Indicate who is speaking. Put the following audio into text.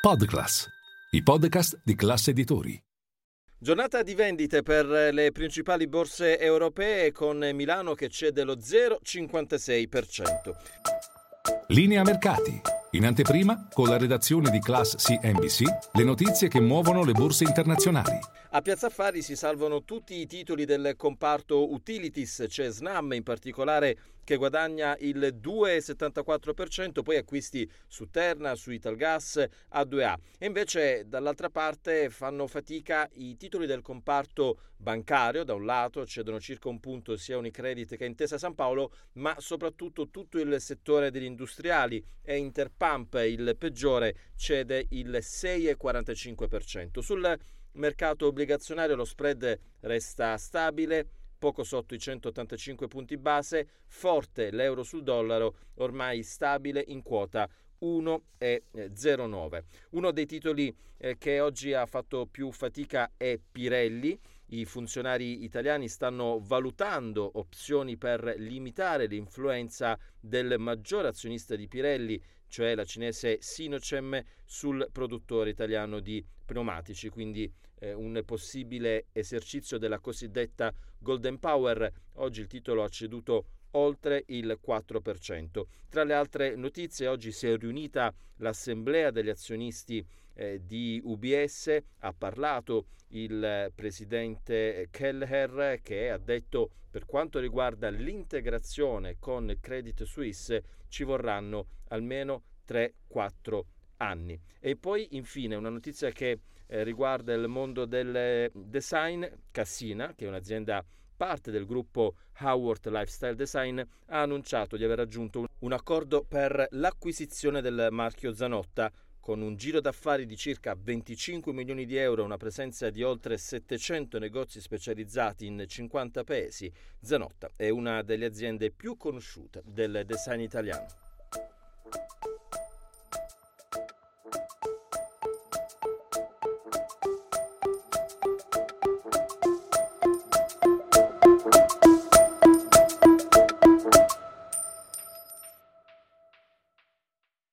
Speaker 1: Podclass, i podcast di classe editori.
Speaker 2: Giornata di vendite per le principali borse europee con Milano che cede lo 0,56%.
Speaker 1: Linea mercati. In anteprima, con la redazione di Class CNBC, le notizie che muovono le borse internazionali.
Speaker 2: A Piazza Affari si salvano tutti i titoli del comparto utilities, c'è Snam in particolare che guadagna il 2,74%, poi acquisti su Terna, su Italgas, A2A. E invece dall'altra parte fanno fatica i titoli del comparto bancario, da un lato cedono circa un punto sia Unicredit che Intesa San Paolo, ma soprattutto tutto il settore degli industriali e Interpump, il peggiore, cede il 6,45%. Sul mercato obbligazionario lo spread resta stabile, poco sotto i 185 punti base, forte l'euro sul dollaro, ormai stabile in quota 1,09. Uno dei titoli eh, che oggi ha fatto più fatica è Pirelli. I funzionari italiani stanno valutando opzioni per limitare l'influenza del maggiore azionista di Pirelli, cioè la cinese Sinochem, sul produttore italiano di pneumatici, quindi eh, un possibile esercizio della cosiddetta Golden Power. Oggi il titolo ha ceduto oltre il 4%. Tra le altre notizie, oggi si è riunita l'assemblea degli azionisti eh, di UBS, ha parlato il presidente Kelleher che ha detto per quanto riguarda l'integrazione con Credit Suisse ci vorranno almeno 3-4 anni. E poi infine una notizia che eh, riguarda il mondo del design, Cassina, che è un'azienda parte del gruppo Howard Lifestyle Design, ha annunciato di aver raggiunto un accordo per l'acquisizione del marchio Zanotta con un giro d'affari di circa 25 milioni di euro e una presenza di oltre 700 negozi specializzati in 50 paesi, Zanotta è una delle aziende più conosciute del design italiano.